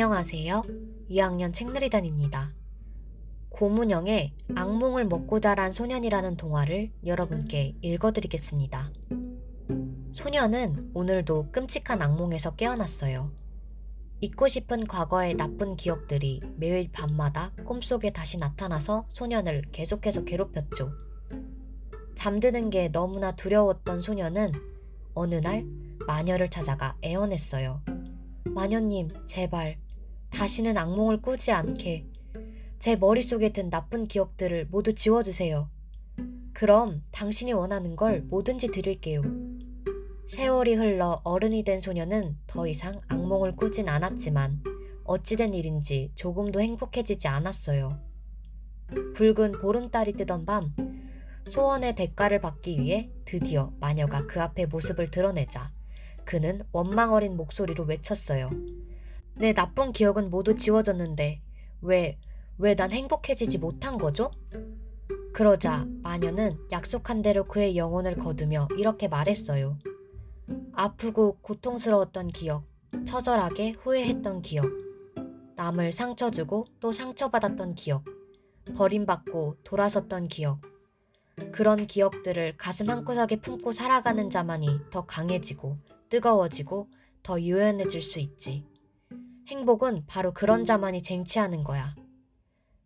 안녕하세요. 2학년 책놀이단입니다. 고문영의 악몽을 먹고 자란 소년이라는 동화를 여러분께 읽어드리겠습니다. 소년은 오늘도 끔찍한 악몽에서 깨어났어요. 잊고 싶은 과거의 나쁜 기억들이 매일 밤마다 꿈속에 다시 나타나서 소년을 계속해서 괴롭혔죠. 잠드는 게 너무나 두려웠던 소년은 어느 날 마녀를 찾아가 애원했어요. 마녀님, 제발 다시는 악몽을 꾸지 않게 제 머릿속에 든 나쁜 기억들을 모두 지워주세요. 그럼 당신이 원하는 걸 뭐든지 드릴게요. 세월이 흘러 어른이 된 소녀는 더 이상 악몽을 꾸진 않았지만 어찌된 일인지 조금도 행복해지지 않았어요. 붉은 보름달이 뜨던 밤, 소원의 대가를 받기 위해 드디어 마녀가 그 앞에 모습을 드러내자 그는 원망 어린 목소리로 외쳤어요. 내 나쁜 기억은 모두 지워졌는데 왜, 왜 난 행복해지지 못한 거죠? 그러자 마녀는 약속한 대로 그의 영혼을 거두며 이렇게 말했어요. 아프고 고통스러웠던 기억, 처절하게 후회했던 기억, 남을 상처 주고 또 상처받았던 기억, 버림받고 돌아섰던 기억. 그런 기억들을 가슴 한구석에 품고 살아가는 자만이 더 강해지고 뜨거워지고 더 유연해질 수 있지. 행복은 바로 그런 자만이 쟁취하는 거야.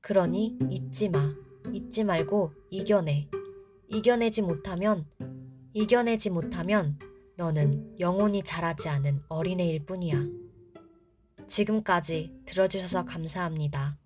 그러니 잊지 마. 잊지 말고 이겨내. 이겨내지 못하면, 이겨내지 못하면 너는 영혼이 자라지 않은 어린애일 뿐이야. 지금까지 들어주셔서 감사합니다.